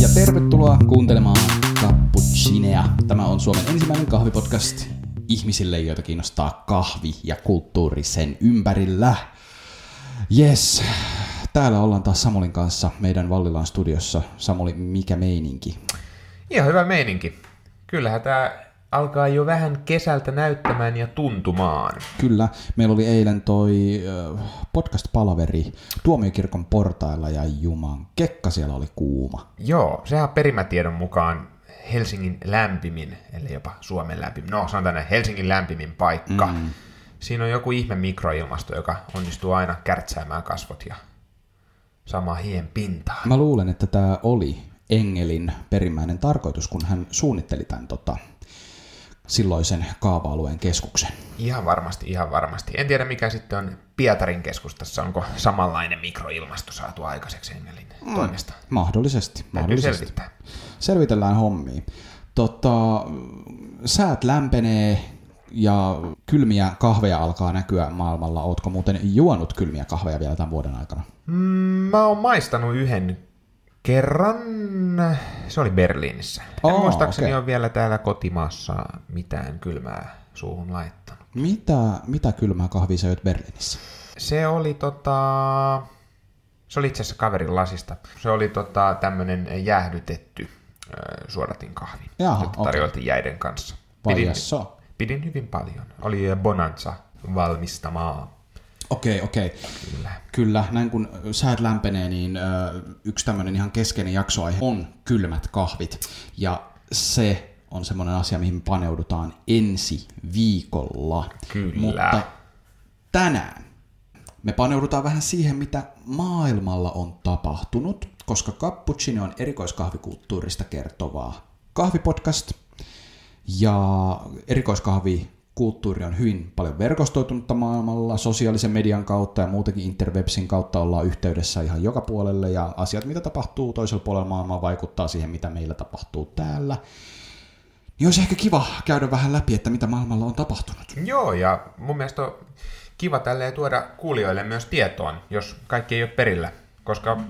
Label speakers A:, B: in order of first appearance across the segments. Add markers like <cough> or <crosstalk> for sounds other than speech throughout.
A: Ja tervetuloa kuuntelemaan Cappuccinea. Tämä on Suomen ensimmäinen kahvipodcast ihmisille, joita kiinnostaa kahvi ja kulttuuri sen ympärillä. Yes, täällä ollaan taas Samulin kanssa meidän Vallilaan studiossa. Samuli, mikä meininki?
B: Ihan hyvä meininki. Kyllähän tämä alkaa jo vähän kesältä näyttämään ja tuntumaan.
A: Kyllä, meillä oli eilen toi podcast-palaveri Tuomiokirkon portailla ja Juman kekka siellä oli kuuma.
B: Joo, sehän on perimätiedon mukaan Helsingin lämpimin, eli jopa Suomen lämpimin, no sanotaan näin, Helsingin lämpimin paikka. Mm. Siinä on joku ihme mikroilmasto, joka onnistuu aina kärtsäämään kasvot ja samaa hien pintaa.
A: Mä luulen, että tämä oli Engelin perimmäinen tarkoitus, kun hän suunnitteli tämän tota, silloisen kaava-alueen keskuksen.
B: Ihan varmasti, ihan varmasti. En tiedä mikä sitten on Pietarin keskustassa, onko samanlainen mikroilmasto saatu aikaiseksi Engelin mm. toimesta.
A: Mahdollisesti.
B: Täytyy
A: mahdollisesti.
B: selvittää.
A: Selvitellään hommia. Tota, säät lämpenee ja kylmiä kahveja alkaa näkyä maailmalla. Ootko muuten juonut kylmiä kahveja vielä tämän vuoden aikana?
B: Mm, mä oon maistanut yhden kerran. Se oli Berliinissä. En
A: Oo,
B: muistaakseni
A: okei.
B: ole vielä täällä kotimaassa mitään kylmää suuhun laittanut.
A: Mitä, mitä kylmää kahvia sä Berliinissä?
B: Se oli tota... Se oli itse asiassa kaverin lasista. Se oli tota tämmönen jäähdytetty suodatin kahvi.
A: Jaha,
B: jota tarjoltiin jäiden kanssa. Pidin, pidin hyvin paljon. Oli Bonanza valmistamaa.
A: Okei, okei.
B: Kyllä.
A: Kyllä, näin kun säät lämpenee, niin ö, yksi tämmöinen ihan keskeinen jaksoaihe on kylmät kahvit. Ja se on semmoinen asia, mihin me paneudutaan ensi viikolla.
B: Kyllä.
A: Mutta tänään me paneudutaan vähän siihen, mitä maailmalla on tapahtunut, koska Cappuccino on erikoiskahvikulttuurista kertovaa kahvipodcast. Ja erikoiskahvikulttuuri on hyvin paljon verkostoitunutta maailmalla, sosiaalisen median kautta ja muutenkin interwebsin kautta ollaan yhteydessä ihan joka puolelle ja asiat, mitä tapahtuu toisella puolella maailmaa, vaikuttaa siihen, mitä meillä tapahtuu täällä. Niin olisi ehkä kiva käydä vähän läpi, että mitä maailmalla on tapahtunut.
B: Joo, ja mun mielestä on kiva tälleen tuoda kuulijoille myös tietoon, jos kaikki ei ole perillä, koska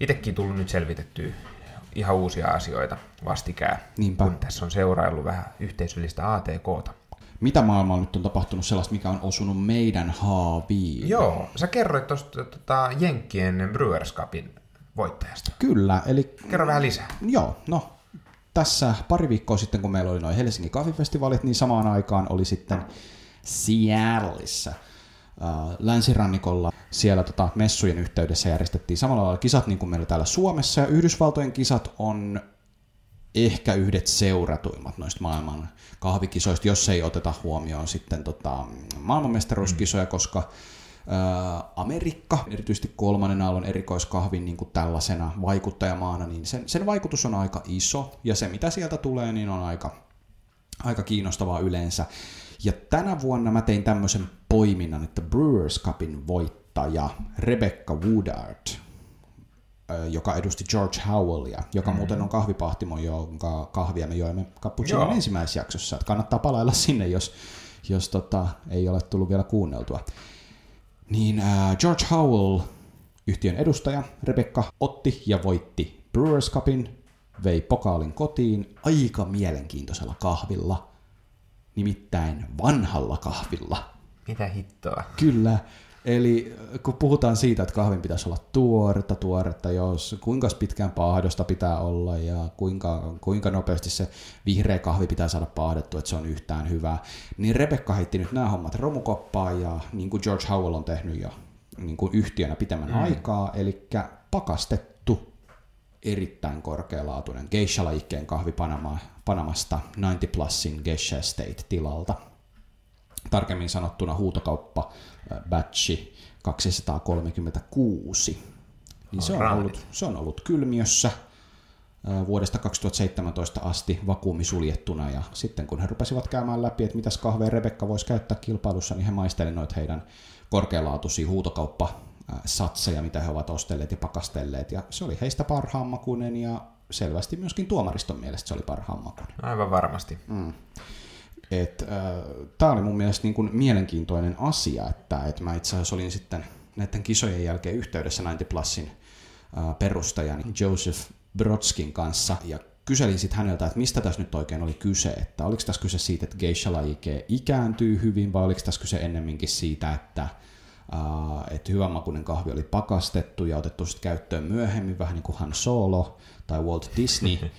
B: itsekin tullut nyt selvitettyä ihan uusia asioita vastikään,
A: Niinpä.
B: kun tässä on seuraillut vähän yhteisöllistä ATKta.
A: Mitä maailmalla nyt on tapahtunut sellaista, mikä on osunut meidän haaviin?
B: Joo, sä kerroit tuosta tota, Jenkkien Brewers Cupin voittajasta.
A: Kyllä, eli
B: Kerro vähän lisää.
A: joo, no tässä pari viikkoa sitten, kun meillä oli noin Helsingin kahvifestivaalit, niin samaan aikaan oli sitten Seattleissa äh, länsirannikolla siellä tota, messujen yhteydessä järjestettiin samalla lailla kisat niin kuin meillä täällä Suomessa, ja Yhdysvaltojen kisat on ehkä yhdet seuratuimmat noista maailman kahvikisoista, jos ei oteta huomioon sitten tota, maailmanmestaruuskisoja, koska ää, Amerikka, erityisesti kolmannen aallon erikoiskahvin niin kuin tällaisena vaikuttajamaana, niin sen, sen vaikutus on aika iso, ja se mitä sieltä tulee, niin on aika, aika kiinnostavaa yleensä. Ja tänä vuonna mä tein tämmöisen poiminnan, että Brewers Cupin voittaja Rebecca Woodard, joka edusti George Howellia, joka mm. muuten on kahvipahtimo, jonka kahvia me joimme Cappuccinon ensimmäisessä jaksossa. Että kannattaa palailla sinne, jos, jos tota, ei ole tullut vielä kuunneltua. Niin äh, George Howell, yhtiön edustaja, Rebecca, otti ja voitti Brewers Cupin, vei pokaalin kotiin aika mielenkiintoisella kahvilla, nimittäin vanhalla kahvilla.
B: Mitä hittoa?
A: Kyllä. Eli äh, kun puhutaan siitä, että kahvin pitäisi olla tuoretta, tuoretta, jos kuinka pitkään paahdosta pitää olla ja kuinka, kuinka nopeasti se vihreä kahvi pitää saada paahdettua, että se on yhtään hyvää, niin Rebecca heitti nyt nämä hommat romukoppaan ja niin kuin George Howell on tehnyt jo niin kuin yhtiönä pitemmän mm. aikaa, eli pakastettu erittäin korkealaatuinen geisha-lajikkeen kahvi Panama, Panamasta 90 Plusin Geisha Estate tilalta tarkemmin sanottuna huutokauppa batchi 236. Niin se, on ollut, se on ollut kylmiössä vuodesta 2017 asti vakuumisuljettuna ja sitten kun he rupesivat käymään läpi, että mitäs kahveja Rebekka voisi käyttää kilpailussa, niin he maisteli noita heidän korkealaatuisia huutokauppa äh, satseja, mitä he ovat ostelleet ja pakastelleet, ja se oli heistä parhaan makuinen, ja selvästi myöskin tuomariston mielestä se oli parhaan makuinen.
B: Aivan varmasti.
A: Mm. Et, äh, Tämä oli mun mielestä niin kuin mielenkiintoinen asia, että, että mä itse asiassa olin sitten näiden kisojen jälkeen yhteydessä 90 Plusin äh, perustajan Joseph Brodskin kanssa ja kyselin sitten häneltä, että mistä tässä nyt oikein oli kyse, että oliko tässä kyse siitä, että geisha-lajike ikääntyy hyvin vai oliko tässä kyse ennemminkin siitä, että Uh, että hyvänmakuinen kahvi oli pakastettu ja otettu sitten käyttöön myöhemmin, vähän niin kuin Han Solo tai Walt Disney. <laughs>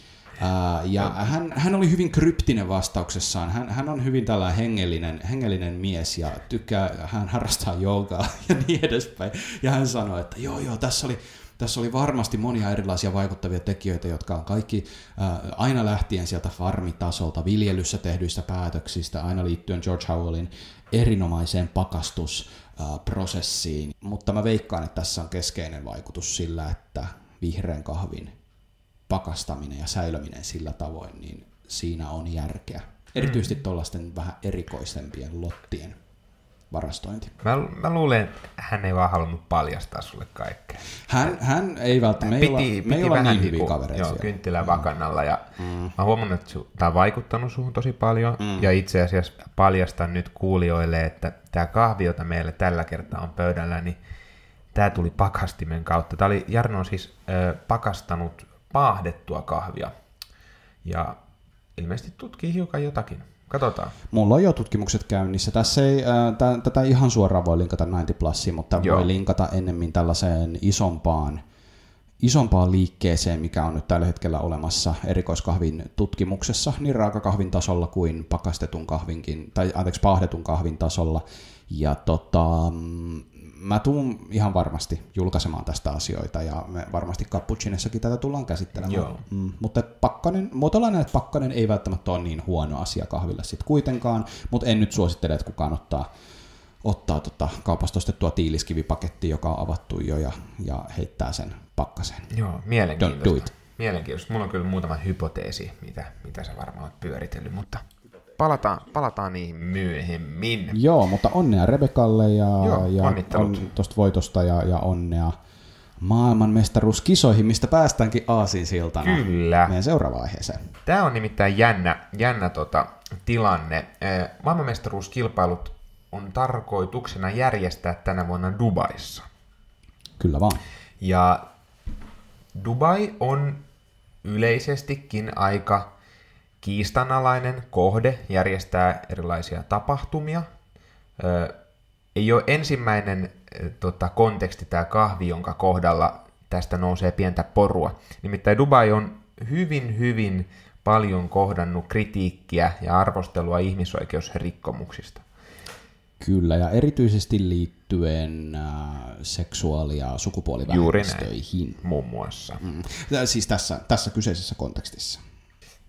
A: Ja hän, hän oli hyvin kryptinen vastauksessaan. Hän, hän on hyvin tällainen hengellinen, hengellinen mies ja tykkää, hän harrastaa joogaa <laughs> ja niin edespäin. Ja hän sanoi, että joo joo, tässä oli, tässä oli varmasti monia erilaisia vaikuttavia tekijöitä, jotka on kaikki ää, aina lähtien sieltä farmitasolta, viljelyssä tehdyistä päätöksistä, aina liittyen George Howellin erinomaiseen pakastusprosessiin. Mutta mä veikkaan, että tässä on keskeinen vaikutus sillä, että vihreän kahvin pakastaminen ja säilöminen sillä tavoin, niin siinä on järkeä. Erityisesti mm. tuollaisten vähän erikoisempien lottien varastointi.
B: Mä, mä luulen, että hän ei vaan halunnut paljastaa sulle kaikkea.
A: Hän, hän ei välttämättä, me ei
B: piti,
A: olla,
B: piti
A: me olla
B: vähän
A: niin
B: niinku,
A: hyviä kavereita
B: Joo,
A: siellä.
B: kynttilän vakannalla. Ja mm. Mä oon huomannut, että tämä on vaikuttanut suhun tosi paljon. Mm. Ja itse asiassa paljastan nyt kuulijoille, että tämä kahvi, jota meillä tällä kertaa on pöydällä, niin tämä tuli pakastimen kautta. Tämä oli, Jarno on siis ö, pakastanut paahdettua kahvia. Ja ilmeisesti tutkii hiukan jotakin. Katsotaan.
A: Mulla on jo tutkimukset käynnissä. Tässä ei, äh, t- tätä ihan suoraan voi linkata 90 Plusiin, mutta
B: Joo.
A: voi linkata ennemmin tällaiseen isompaan, isompaan liikkeeseen, mikä on nyt tällä hetkellä olemassa erikoiskahvin tutkimuksessa, niin raakakahvin tasolla kuin pakastetun kahvinkin, tai anteeksi, paahdetun kahvin tasolla. Ja tota, mm, mä tuun ihan varmasti julkaisemaan tästä asioita, ja me varmasti Cappuccinessakin tätä tullaan käsittelemään.
B: Joo.
A: Mm, mutta pakkanen, muotoilainen, että pakkanen ei välttämättä ole niin huono asia kahville sitten kuitenkaan, mutta en nyt suosittele, että kukaan ottaa, ottaa tota kaupasta ostettua tiiliskivipakettia, joka on avattu jo ja, ja heittää sen pakkaseen.
B: Joo,
A: Don't do
B: mielenkiintoista.
A: it.
B: Mielenkiintoista. Mulla on kyllä muutama hypoteesi, mitä, mitä sä varmaan oot pyöritellyt, mutta palataan, palataan niihin myöhemmin.
A: Joo, mutta onnea Rebekalle ja,
B: Joo,
A: ja on tosta voitosta ja, ja onnea maailmanmestaruuskisoihin, mistä päästäänkin aasinsiltana
B: Kyllä.
A: meidän seuraavaan aiheeseen.
B: Tämä on nimittäin jännä, jännä tota, tilanne. Maailmanmestaruuskilpailut on tarkoituksena järjestää tänä vuonna Dubaissa.
A: Kyllä vaan.
B: Ja Dubai on yleisestikin aika kiistanalainen kohde järjestää erilaisia tapahtumia. Ö, ei ole ensimmäinen tota, konteksti tämä kahvi, jonka kohdalla tästä nousee pientä porua. Nimittäin Dubai on hyvin, hyvin paljon kohdannut kritiikkiä ja arvostelua ihmisoikeusrikkomuksista.
A: Kyllä, ja erityisesti liittyen äh, seksuaali- ja sukupuolivähemmistöihin.
B: Muun muassa.
A: Mm. Siis tässä, tässä kyseisessä kontekstissa.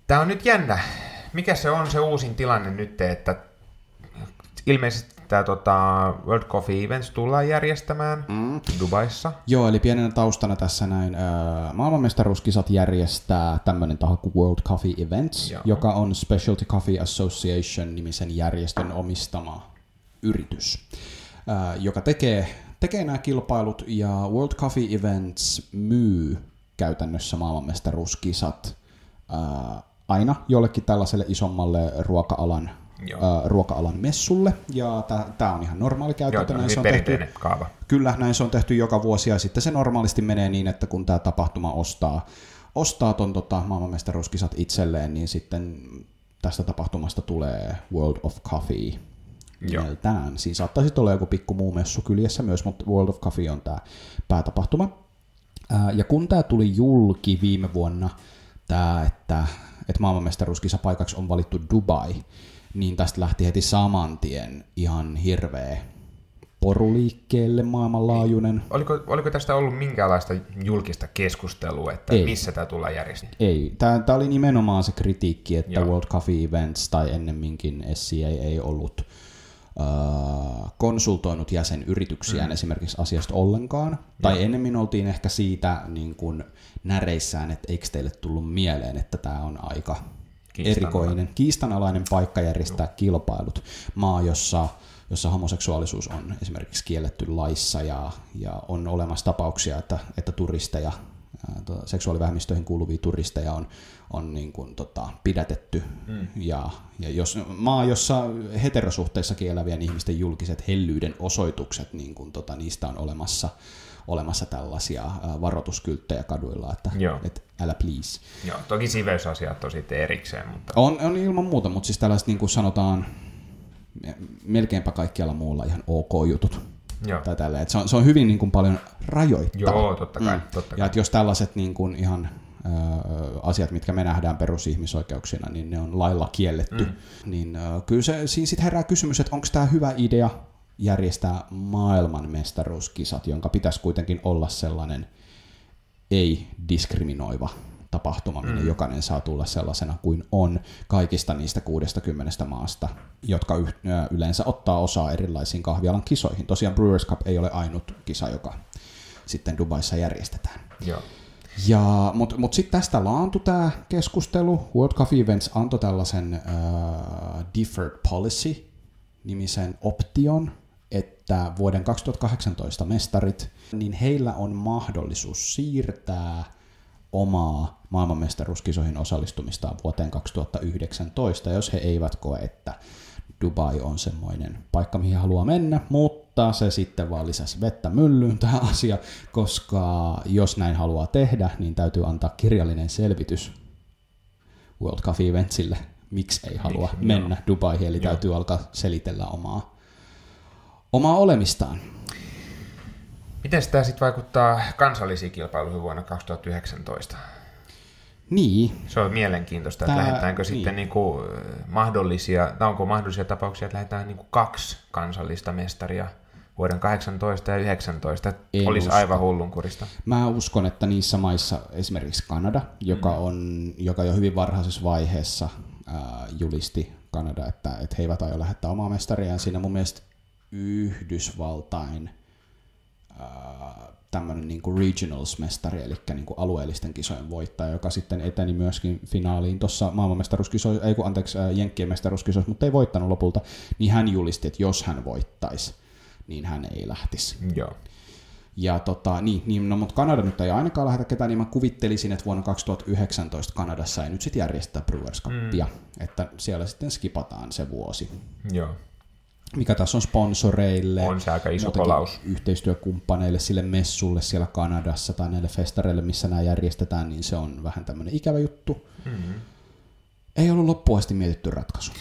B: Tämä on nyt jännä. Mikä se on se uusin tilanne nyt, että ilmeisesti tämä tota, World Coffee Events tullaan järjestämään mm. Dubaissa.
A: Joo, eli pienenä taustana tässä näin, äh, maailmanmestaruuskisat järjestää tämmöinen taho kuin World Coffee Events,
B: Joo.
A: joka on Specialty Coffee Association nimisen järjestön omistama yritys, äh, joka tekee, tekee nämä kilpailut, ja World Coffee Events myy käytännössä maailmanmestaruuskisat äh, aina jollekin tällaiselle isommalle ruoka-alan,
B: Joo.
A: ruoka-alan messulle, ja tämä on ihan normaali
B: Joo,
A: käytäntö.
B: on
A: näin se on tehty
B: kaava.
A: Kyllä, näin se on tehty joka vuosi ja sitten se normaalisti menee niin, että kun tämä tapahtuma ostaa, ostaa ton tota, maailmanmestaruuskisat itselleen, niin sitten tästä tapahtumasta tulee World of Coffee
B: Joo.
A: nimeltään. Siinä saattaisi olla joku pikku muu messu kyljessä myös, mutta World of Coffee on tämä päätapahtuma. Ää, Ja kun tämä tuli julki viime vuonna, tämä, että, että maailmanmestaruuskisapaikaksi on valittu Dubai, niin tästä lähti heti saman tien ihan hirveä poruliikkeelle maailmanlaajuinen.
B: Oliko, oliko tästä ollut minkäänlaista julkista keskustelua, että
A: Ei.
B: missä tämä tullaan järjestämään?
A: Ei, tämä oli nimenomaan se kritiikki, että
B: Joo.
A: World Coffee Events tai ennemminkin SCA ei ollut konsultoinut jäsenyrityksiään mm. esimerkiksi asiasta ollenkaan. Tai ennemmin oltiin ehkä siitä niin kuin näreissään, että eikö teille tullut mieleen, että tämä on aika
B: Kiistanalainen.
A: erikoinen, kiistanalainen paikka järjestää kilpailut. Maa, jossa, jossa homoseksuaalisuus on esimerkiksi kielletty laissa ja, ja on olemassa tapauksia, että, että turisteja ää, to, seksuaalivähemmistöihin kuuluvia turisteja on, on niin kuin, tota, pidätetty. Mm. Ja, ja jos, maa, jossa heterosuhteissakin elävien ihmisten julkiset hellyyden osoitukset, niin kuin, tota, niistä on olemassa olemassa tällaisia varoituskylttejä kaduilla, että et, älä please.
B: Joo, toki siveysasiat on sitten erikseen. Mutta...
A: On, on ilman muuta, mutta siis tällaiset niin kuin sanotaan melkeinpä kaikkialla muulla ihan ok jutut. Joo. Tai tälle. Et se, on, se on hyvin niin kuin paljon rajoittava.
B: Joo, totta kai. Mm. Totta kai.
A: Ja että jos tällaiset niin kuin ihan ö, asiat, mitkä me nähdään perusihmisoikeuksina, niin ne on lailla kielletty, mm. niin ö, kyllä se, siinä sitten herää kysymys, että onko tämä hyvä idea järjestää maailmanmestaruuskisat, jonka pitäisi kuitenkin olla sellainen ei-diskriminoiva tapahtuma, minne mm. jokainen saa tulla sellaisena kuin on kaikista niistä 60 maasta, jotka yleensä ottaa osaa erilaisiin kahvialan kisoihin. Tosiaan Brewers Cup ei ole ainut kisa, joka sitten Dubaissa järjestetään.
B: Joo.
A: Ja, Mutta mut sitten tästä laantui tämä keskustelu. World Coffee Events antoi tällaisen uh, Deferred Policy-nimisen option, että vuoden 2018 mestarit, niin heillä on mahdollisuus siirtää omaa maailmanmestaruuskisoihin osallistumistaan vuoteen 2019, jos he eivät koe, että Dubai on semmoinen paikka, mihin haluaa mennä, mutta se sitten vaan lisäsi vettä myllyyn tähän <laughs> asia, koska jos näin haluaa tehdä, niin täytyy antaa kirjallinen selvitys World Cup Eventsille, miksi ei halua mennä. Dubaihin, eli joo. täytyy alkaa selitellä omaa, omaa olemistaan.
B: Miten tämä sitten vaikuttaa kansallisiin kilpailuihin vuonna 2019?
A: Niin.
B: Se on mielenkiintoista, Tää, että lähdetäänkö niin. sitten niinku mahdollisia, tai onko mahdollisia tapauksia, että lähdetään niinku kaksi kansallista mestaria vuoden 18 ja 19. En olisi usko. aivan hullunkurista.
A: Mä uskon, että niissä maissa, esimerkiksi Kanada, joka, mm. on, joka jo hyvin varhaisessa vaiheessa äh, julisti Kanada, että, että he eivät aio lähettää omaa mestariaan. Siinä mun mielestä Yhdysvaltain – tämmöinen niin kuin regionals-mestari, eli niin kuin alueellisten kisojen voittaja, joka sitten eteni myöskin finaaliin tuossa maailmanmestaruuskisoissa, ei kun anteeksi, Jenkkien mestaruuskisoissa, mutta ei voittanut lopulta, niin hän julisti, että jos hän voittaisi, niin hän ei lähtisi.
B: Joo.
A: Ja tota, niin, niin, no, mutta Kanada nyt ei ainakaan lähetä ketään, niin mä kuvittelisin, että vuonna 2019 Kanadassa ei nyt sitten järjestetä Brewers Cupia, mm. että siellä sitten skipataan se vuosi.
B: Joo
A: mikä tässä on sponsoreille,
B: on se aika iso kolaus.
A: yhteistyökumppaneille, sille messulle siellä Kanadassa tai näille festareille, missä nämä järjestetään, niin se on vähän tämmöinen ikävä juttu. Mm-hmm. Ei ollut loppuasti mietitty ratkaisu.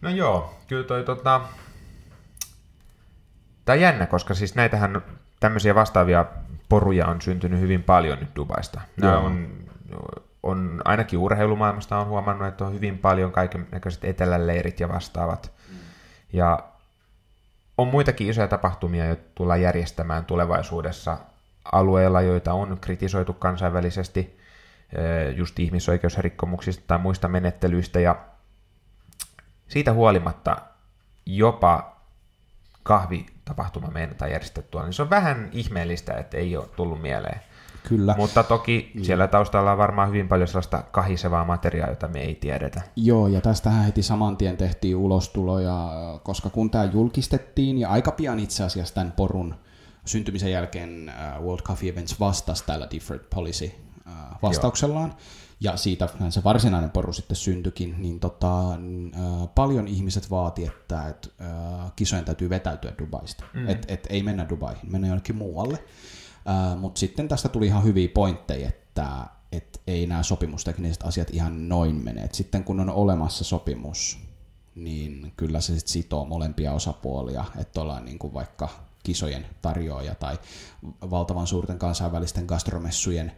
B: No joo, kyllä toi tota... Tämä on jännä, koska siis näitähän tämmöisiä vastaavia poruja on syntynyt hyvin paljon nyt Dubaista. Nämä on, on, ainakin urheilumaailmasta on huomannut, että on hyvin paljon kaiken näköiset eteläleirit ja vastaavat. Mm. Ja on muitakin isoja tapahtumia, joita tullaan järjestämään tulevaisuudessa alueilla, joita on kritisoitu kansainvälisesti eh, just ihmisoikeusrikkomuksista tai muista menettelyistä, ja siitä huolimatta jopa kahvitapahtuma meinataan järjestettyä, niin se on vähän ihmeellistä, että ei ole tullut mieleen.
A: Kyllä.
B: Mutta toki mm. siellä taustalla on varmaan hyvin paljon sellaista kahisevaa materiaa, jota me ei tiedetä.
A: Joo, ja tästähän heti saman tien tehtiin ulostuloja, koska kun tämä julkistettiin, ja aika pian itse asiassa tämän porun syntymisen jälkeen äh, World Coffee Events vastasi tällä Different Policy äh, vastauksellaan, Joo. ja siitä se varsinainen poru sitten syntyikin, niin tota, äh, paljon ihmiset vaati, että et, kisojen täytyy vetäytyä Dubaista, mm. että et ei mennä Dubaihin, mennä jonnekin muualle. Mutta sitten tästä tuli ihan hyviä pointteja, että et ei nämä sopimustekniset asiat ihan noin mene. Et sitten kun on olemassa sopimus, niin kyllä se sit sitoo molempia osapuolia, että ollaan niin kuin vaikka kisojen tarjoaja tai valtavan suurten kansainvälisten gastromessujen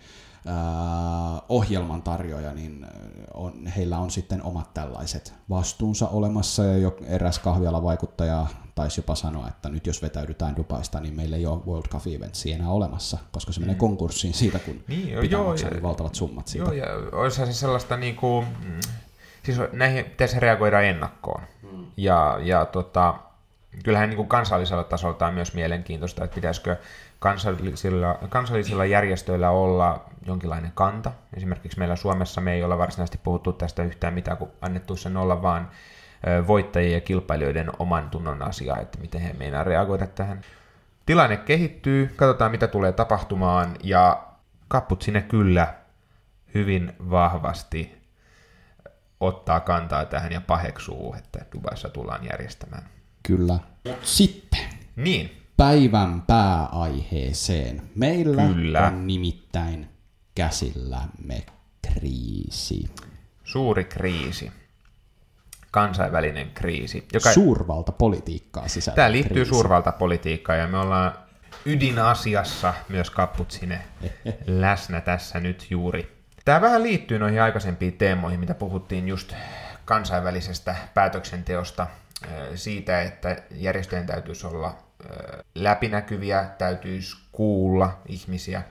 A: ohjelman tarjoaja, niin on, heillä on sitten omat tällaiset vastuunsa olemassa, ja jo eräs kahviala-vaikuttaja taisi jopa sanoa, että nyt jos vetäydytään Dubaista, niin meillä ei ole World Cup Eventsia enää olemassa, koska se menee mm. konkurssiin siitä, kun niin, pitää joo, maksaa ja, niin valtavat summat siitä.
B: Joo, ja olisi se sellaista niin kuin, mm, siis näihin pitäisi reagoida ennakkoon. Mm. Ja, ja tota, kyllähän niin kuin kansallisella tasolla tämä on myös mielenkiintoista, että pitäisikö kansallisilla, kansallisilla järjestöillä olla jonkinlainen kanta. Esimerkiksi meillä Suomessa me ei olla varsinaisesti puhuttu tästä yhtään mitään, kun annettu sen olla vaan voittajien ja kilpailijoiden oman tunnon asia, että miten he meinaa reagoida tähän. Tilanne kehittyy, katsotaan mitä tulee tapahtumaan, ja kapput sinne kyllä hyvin vahvasti ottaa kantaa tähän ja paheksuu, että Dubaissa tullaan järjestämään.
A: Kyllä. Sitten
B: Niin,
A: päivän pääaiheeseen. Meillä
B: Kyllä.
A: on nimittäin käsillämme kriisi.
B: suuri kriisi, kansainvälinen kriisi, joka
A: Suurvaltapolitiikkaa sisältää
B: Tämä liittyy
A: kriisi.
B: suurvaltapolitiikkaan ja me ollaan ydinasiassa myös kapput sinne <laughs> läsnä tässä nyt juuri. Tämä vähän liittyy noihin aikaisempiin teemoihin, mitä puhuttiin just kansainvälisestä päätöksenteosta, siitä, että järjestöjen täytyisi olla läpinäkyviä, täytyisi kuulla ihmisiä.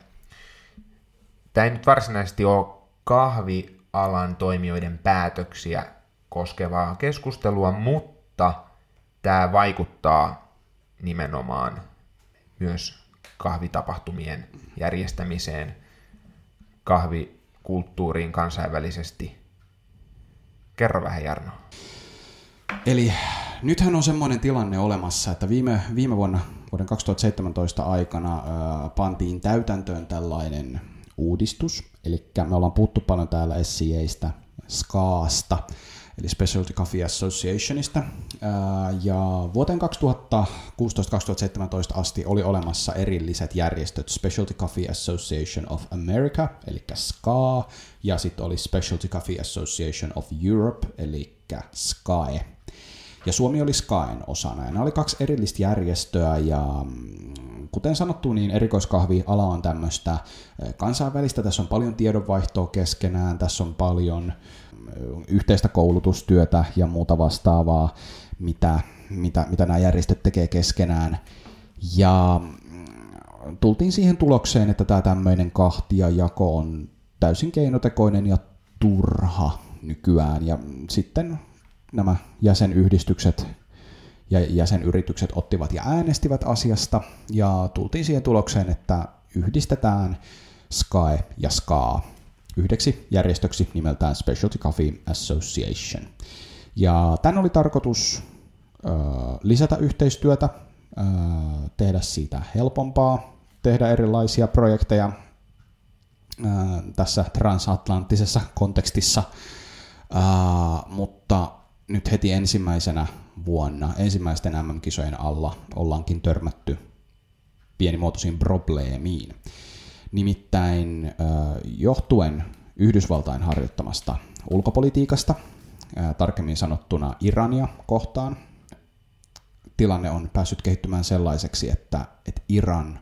B: Tämä ei nyt varsinaisesti ole kahvialan toimijoiden päätöksiä koskevaa keskustelua, mutta tämä vaikuttaa nimenomaan myös kahvitapahtumien järjestämiseen, kahvikulttuuriin kansainvälisesti. Kerro vähän Jarno.
A: Eli nythän on semmoinen tilanne olemassa, että viime, viime vuonna, vuoden 2017 aikana ää, pantiin täytäntöön tällainen uudistus. Eli me ollaan puhuttu paljon täällä SCAstä, SCAasta, eli Specialty Coffee Associationista. Ja vuoteen 2016-2017 asti oli olemassa erilliset järjestöt Specialty Coffee Association of America, eli SCA, ja sitten oli Specialty Coffee Association of Europe, eli SCAE. Ja Suomi oli SKAen osana. Ja nämä oli kaksi erillistä järjestöä ja mm, kuten sanottu, niin erikoiskahviala on tämmöistä eh, kansainvälistä. Tässä on paljon tiedonvaihtoa keskenään, tässä on paljon mm, yhteistä koulutustyötä ja muuta vastaavaa, mitä, mitä, mitä nämä järjestöt tekee keskenään. Ja mm, tultiin siihen tulokseen, että tämä tämmöinen kahtia jako on täysin keinotekoinen ja turha nykyään. Ja sitten nämä jäsenyhdistykset ja jäsenyritykset ottivat ja äänestivät asiasta ja tultiin siihen tulokseen, että yhdistetään SKAE ja SKA yhdeksi järjestöksi nimeltään Specialty Coffee Association. Ja tämän oli tarkoitus ö, lisätä yhteistyötä, ö, tehdä siitä helpompaa, tehdä erilaisia projekteja ö, tässä transatlanttisessa kontekstissa, ö, mutta nyt heti ensimmäisenä vuonna, ensimmäisten MM-kisojen alla, ollaankin törmätty pienimuotoisiin probleemiin. Nimittäin johtuen Yhdysvaltain harjoittamasta ulkopolitiikasta, tarkemmin sanottuna Irania kohtaan, tilanne on päässyt kehittymään sellaiseksi, että, että Iran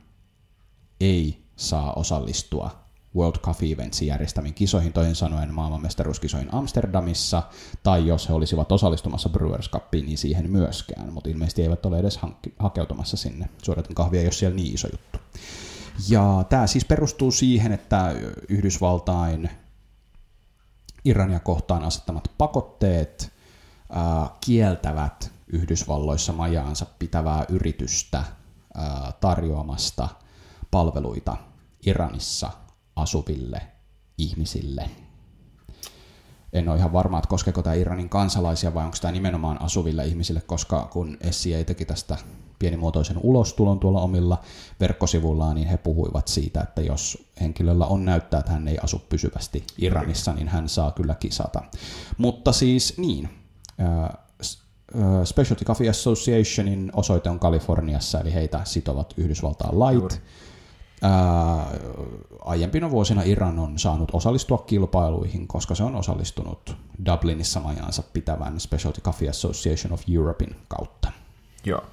A: ei saa osallistua World Coffee Eventsin järjestämiin kisoihin, toisin sanoen maailmanmestaruuskisoihin Amsterdamissa, tai jos he olisivat osallistumassa Brewers Cupiin, niin siihen myöskään, mutta ilmeisesti eivät ole edes hankki, hakeutumassa sinne. Suodatin kahvia ole siellä niin iso juttu. Ja tämä siis perustuu siihen, että Yhdysvaltain Irania kohtaan asettamat pakotteet ää, kieltävät Yhdysvalloissa majaansa pitävää yritystä ää, tarjoamasta palveluita Iranissa asuville ihmisille. En ole ihan varma, että koskeeko tämä Iranin kansalaisia vai onko tämä nimenomaan asuville ihmisille, koska kun SCA teki tästä pienimuotoisen ulostulon tuolla omilla verkkosivuillaan, niin he puhuivat siitä, että jos henkilöllä on näyttää, että hän ei asu pysyvästi Iranissa, niin hän saa kyllä kisata. Mutta siis niin, Specialty Coffee Associationin osoite on Kaliforniassa, eli heitä sitovat Yhdysvaltain lait. Juuri. Ää, aiempina vuosina Iran on saanut osallistua kilpailuihin, koska se on osallistunut Dublinissa majaansa pitävän Specialty Coffee Association of Europein kautta.
B: Joo.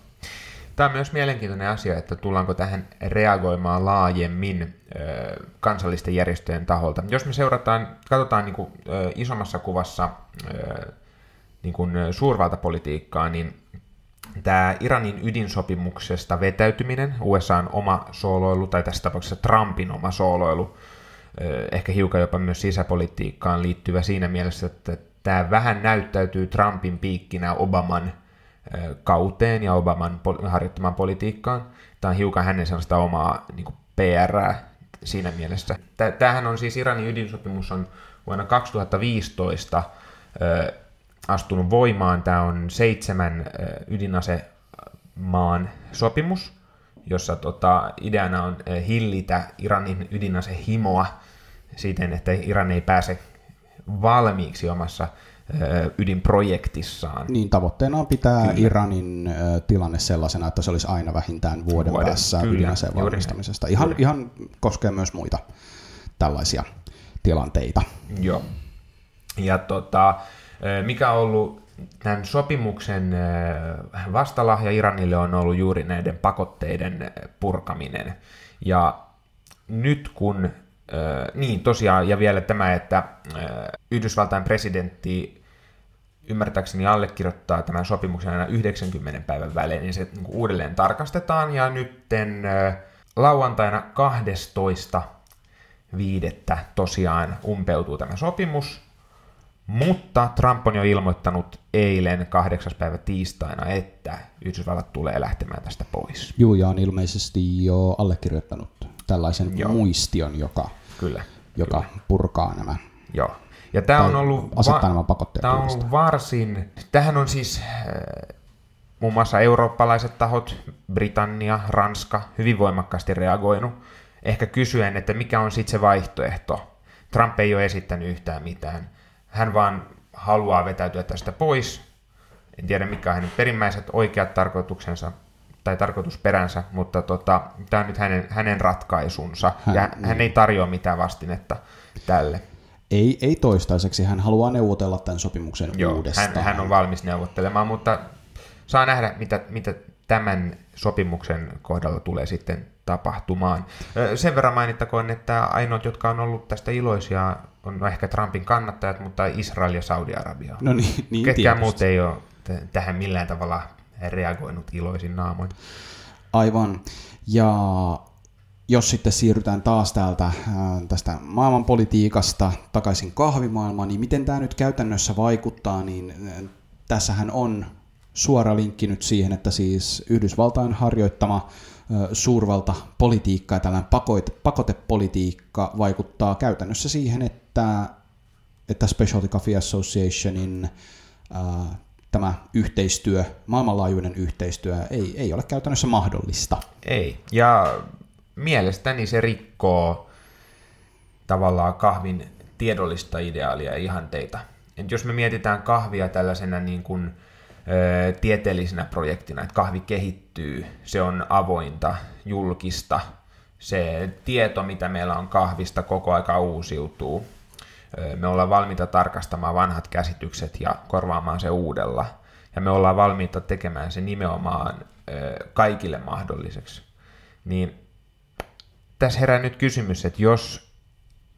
B: Tämä on myös mielenkiintoinen asia, että tullaanko tähän reagoimaan laajemmin ö, kansallisten järjestöjen taholta. Jos me seurataan, katsotaan niin kuin, ö, isommassa kuvassa ö, niin kuin suurvaltapolitiikkaa, niin tämä Iranin ydinsopimuksesta vetäytyminen, USAn oma sooloilu, tai tässä tapauksessa Trumpin oma sooloilu, ehkä hiukan jopa myös sisäpolitiikkaan liittyvä siinä mielessä, että tämä vähän näyttäytyy Trumpin piikkinä Obaman kauteen ja Obaman harjoittamaan politiikkaan. Tämä on hiukan hänen sellaista omaa niin PR siinä mielessä. Tämähän on siis Iranin ydinsopimus on vuonna 2015 astunut voimaan. Tämä on seitsemän ydinasemaan sopimus, jossa tota, ideana on hillitä Iranin ydinase himoa siten, että Iran ei pääse valmiiksi omassa ydinprojektissaan.
A: Niin, tavoitteena on pitää kyllä. Iranin tilanne sellaisena, että se olisi aina vähintään vuoden, vuoden päässä kyllä, ydinaseen valmistamisesta. Ihan, ihan koskee myös muita tällaisia tilanteita.
B: Joo. Ja tota, mikä on ollut tämän sopimuksen vastalahja Iranille on ollut juuri näiden pakotteiden purkaminen. Ja nyt kun, niin tosiaan, ja vielä tämä, että Yhdysvaltain presidentti ymmärtääkseni allekirjoittaa tämän sopimuksen aina 90 päivän välein, niin se niin uudelleen tarkastetaan, ja nytten lauantaina 12 viidettä tosiaan umpeutuu tämä sopimus, mutta Trump on jo ilmoittanut eilen kahdeksas päivä tiistaina, että Yhdysvallat tulee lähtemään tästä pois.
A: Joo, ja on ilmeisesti jo allekirjoittanut tällaisen Joo. muistion, joka,
B: kyllä,
A: joka
B: kyllä.
A: purkaa nämä
B: Joo. Ja tämä on ollut,
A: asettaa nämä pakotteet
B: tämä on ollut varsin, tähän on siis äh, muun muassa eurooppalaiset tahot, Britannia, Ranska, hyvin voimakkaasti reagoinut, ehkä kysyen, että mikä on sitten se vaihtoehto. Trump ei ole esittänyt yhtään mitään hän vaan haluaa vetäytyä tästä pois. En tiedä, mikä on hänen perimmäiset oikeat tarkoituksensa tai tarkoitusperänsä, mutta tota, tämä on nyt hänen, hänen ratkaisunsa, hän, ja niin. hän ei tarjoa mitään vastinetta tälle.
A: Ei, ei toistaiseksi, hän haluaa neuvotella tämän sopimuksen Joo, uudestaan.
B: Hän, hän on valmis neuvottelemaan, mutta saa nähdä, mitä, mitä tämän sopimuksen kohdalla tulee sitten tapahtumaan. Sen verran mainittakoon, että ainoat, jotka on ollut tästä iloisia, on ehkä Trumpin kannattajat, mutta Israel ja Saudi-Arabia.
A: No niin, niin
B: Ketkään muut ei ole t- tähän millään tavalla reagoinut iloisin naamoin.
A: Aivan. Ja jos sitten siirrytään taas täältä tästä maailmanpolitiikasta takaisin kahvimaailmaan, niin miten tämä nyt käytännössä vaikuttaa, niin tässähän on suora linkki nyt siihen, että siis Yhdysvaltain harjoittama suurvaltapolitiikka ja tällainen pakote, pakotepolitiikka vaikuttaa käytännössä siihen, että, että Specialty Coffee Associationin ää, tämä yhteistyö, maailmanlaajuinen yhteistyö ei, ei ole käytännössä mahdollista.
B: Ei, ja mielestäni se rikkoo tavallaan kahvin tiedollista ideaalia ja ihanteita. Et jos me mietitään kahvia tällaisena niin kuin tieteellisenä projektina, että kahvi kehittyy, se on avointa, julkista, se tieto, mitä meillä on kahvista, koko aika uusiutuu. Me ollaan valmiita tarkastamaan vanhat käsitykset ja korvaamaan se uudella. Ja me ollaan valmiita tekemään se nimenomaan kaikille mahdolliseksi. Niin tässä herää nyt kysymys, että jos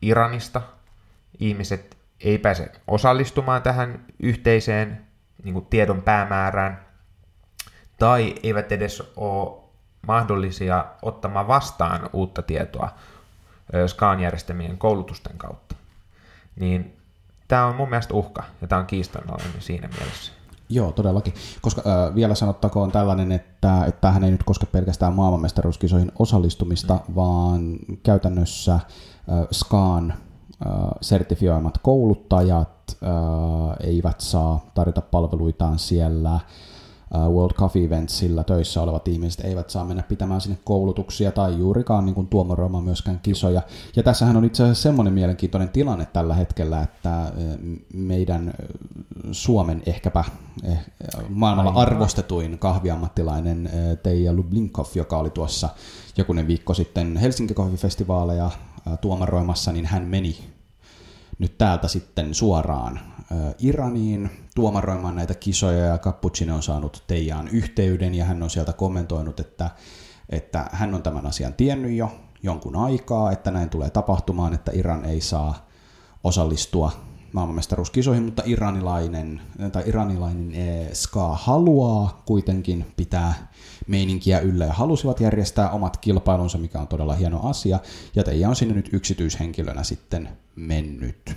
B: Iranista ihmiset ei pääse osallistumaan tähän yhteiseen niin kuin tiedon päämäärään, tai eivät edes ole mahdollisia ottamaan vastaan uutta tietoa SCAN-järjestelmien koulutusten kautta. Niin tämä on mun mielestä uhka, ja tämä on kiistanalainen siinä mielessä.
A: Joo, todellakin. Koska äh, vielä sanottakoon tällainen, että, että tämähän ei nyt koske pelkästään maailmanmestaruuskisoihin osallistumista, mm. vaan käytännössä äh, SCAN sertifioimat kouluttajat eivät saa tarjota palveluitaan siellä. World Coffee Eventsillä töissä olevat ihmiset eivät saa mennä pitämään sinne koulutuksia tai juurikaan niin kuin tuomoroimaan myöskään kisoja. Ja tässähän on itse asiassa semmoinen mielenkiintoinen tilanne tällä hetkellä, että meidän Suomen ehkäpä eh, maailmalla arvostetuin kahviammattilainen Teija Lublinkov, joka oli tuossa jokunen viikko sitten Helsinki Coffee-festivaaleja tuomaroimassa, niin hän meni nyt täältä sitten suoraan Iraniin tuomaroimaan näitä kisoja ja Cappuccino on saanut Teijaan yhteyden ja hän on sieltä kommentoinut, että, että hän on tämän asian tiennyt jo jonkun aikaa, että näin tulee tapahtumaan, että Iran ei saa osallistua maailmanmestaruuskisoihin, mutta iranilainen, tai iranilainen eh, SKA haluaa kuitenkin pitää meininkiä yllä ja halusivat järjestää omat kilpailunsa, mikä on todella hieno asia. Ja Teija on sinne nyt yksityishenkilönä sitten mennyt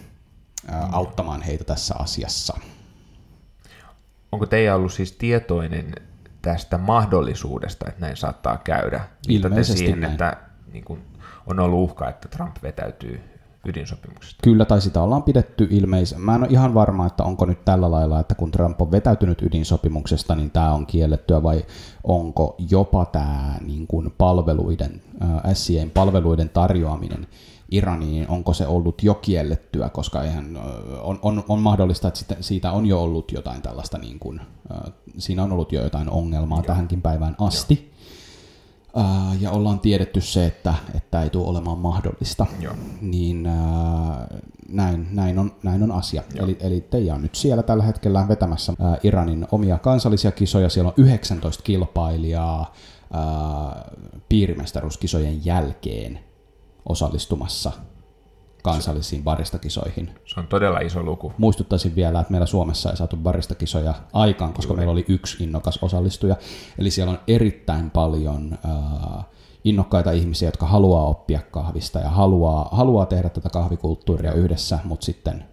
A: ää, mm. auttamaan heitä tässä asiassa.
B: Onko Teija ollut siis tietoinen tästä mahdollisuudesta, että näin saattaa käydä?
A: Ilmeisesti
B: siihen,
A: näin.
B: että niin kun, on ollut uhka, että Trump vetäytyy ydinsopimuksesta.
A: Kyllä, tai sitä ollaan pidetty ilmeisen. Mä en ole ihan varma, että onko nyt tällä lailla, että kun Trump on vetäytynyt ydinsopimuksesta, niin tämä on kiellettyä, vai onko jopa tämä niin kuin palveluiden, äh, SCAn palveluiden tarjoaminen Iraniin, onko se ollut jo kiellettyä, koska eihän, on, on, on mahdollista, että siitä on jo ollut jotain tällaista, niin kuin, siinä on ollut jo jotain ongelmaa Joo. tähänkin päivään asti. Joo. Ja ollaan tiedetty se, että, että ei tule olemaan mahdollista, Joo. niin uh, näin, näin, on, näin on asia. Eli, eli Teija on nyt siellä tällä hetkellä vetämässä uh, Iranin omia kansallisia kisoja. Siellä on 19 kilpailijaa uh, piirimestaruuskisojen jälkeen osallistumassa kansallisiin baristakisoihin.
B: Se on todella iso luku.
A: Muistuttaisin vielä, että meillä Suomessa ei saatu baristakisoja aikaan, koska Juuri. meillä oli yksi innokas osallistuja. Eli siellä on erittäin paljon äh, innokkaita ihmisiä, jotka haluaa oppia kahvista ja haluaa, haluaa tehdä tätä kahvikulttuuria yhdessä, mutta sitten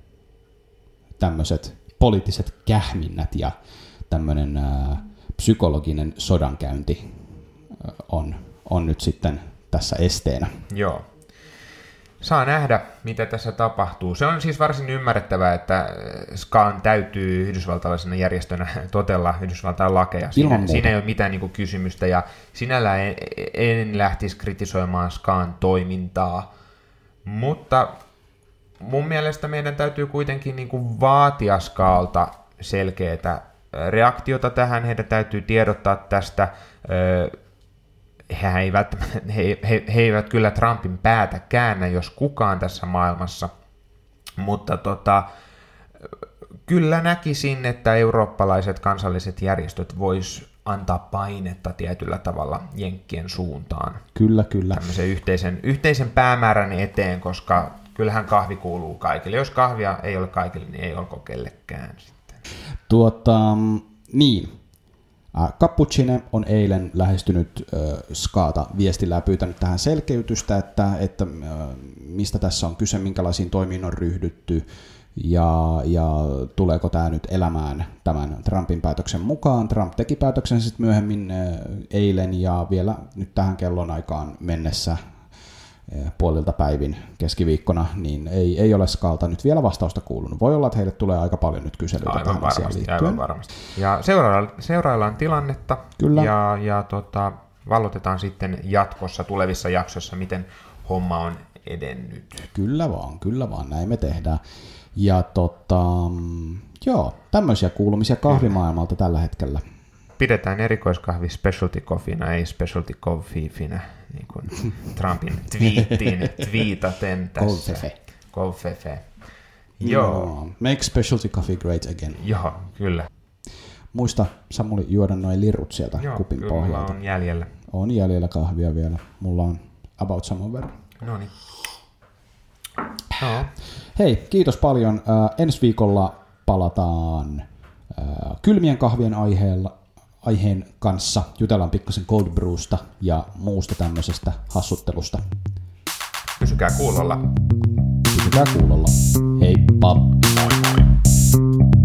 A: tämmöiset poliittiset kähminnät ja tämmöinen äh, psykologinen sodankäynti äh, on, on nyt sitten tässä esteenä.
B: Joo saa nähdä, mitä tässä tapahtuu. Se on siis varsin ymmärrettävää, että SKAN täytyy yhdysvaltalaisena järjestönä <laughs> totella Yhdysvaltain lakeja. Siinä, siinä ei ole mitään niin kuin, kysymystä, ja sinällään en, en lähtisi kritisoimaan SKAN toimintaa, mutta mun mielestä meidän täytyy kuitenkin niin kuin, vaatia SKAalta selkeää reaktiota tähän, heidän täytyy tiedottaa tästä, he eivät, he, he, he eivät kyllä Trumpin päätä käännä, jos kukaan tässä maailmassa, mutta tota, kyllä näkisin, että eurooppalaiset kansalliset järjestöt vois antaa painetta tietyllä tavalla Jenkkien suuntaan.
A: Kyllä, kyllä.
B: Tämmöisen yhteisen, yhteisen päämäärän eteen, koska kyllähän kahvi kuuluu kaikille. Jos kahvia ei ole kaikille, niin ei olko kellekään sitten.
A: Tuota, niin, Cappuccine on eilen lähestynyt Skaata viestillä ja pyytänyt tähän selkeytystä, että, että mistä tässä on kyse, minkälaisiin toimiin on ryhdytty ja, ja tuleeko tämä nyt elämään tämän Trumpin päätöksen mukaan. Trump teki päätöksen sitten myöhemmin eilen ja vielä nyt tähän kellon aikaan mennessä puolilta päivin keskiviikkona, niin ei, ei ole Skalta nyt vielä vastausta kuulunut. Voi olla, että heille tulee aika paljon nyt kyselyitä aivan tähän varmasti, liittyen.
B: Aivan varmasti. Ja seuraillaan, seuraillaan tilannetta Kyllä. ja, ja tota, valotetaan sitten jatkossa tulevissa jaksoissa, miten homma on edennyt.
A: Kyllä vaan, kyllä vaan, näin me tehdään. Ja tota, joo, tämmöisiä kuulumisia kahvimaailmalta tällä hetkellä.
B: Pidetään erikoiskahvi specialty coffeena, ei specialty coffeefinä niin kuin <laughs> Trumpin twiittiin <laughs> twiitaten tässä.
A: Golfefe.
B: Golfefe.
A: Joo. Joo. Make specialty coffee great again.
B: Joo, kyllä.
A: Muista Samuli juoda noin lirut sieltä Joo, kupin kyllä pohjalta.
B: on jäljellä.
A: On jäljellä kahvia vielä. Mulla on about saman verran.
B: No niin.
A: No. Hei, kiitos paljon. Uh, ensi viikolla palataan uh, kylmien kahvien aiheella, aiheen kanssa. Jutellaan pikkasen cold brewsta ja muusta tämmöisestä hassuttelusta.
B: Pysykää kuulolla.
A: Pysykää kuulolla. Heippa. Moi moi.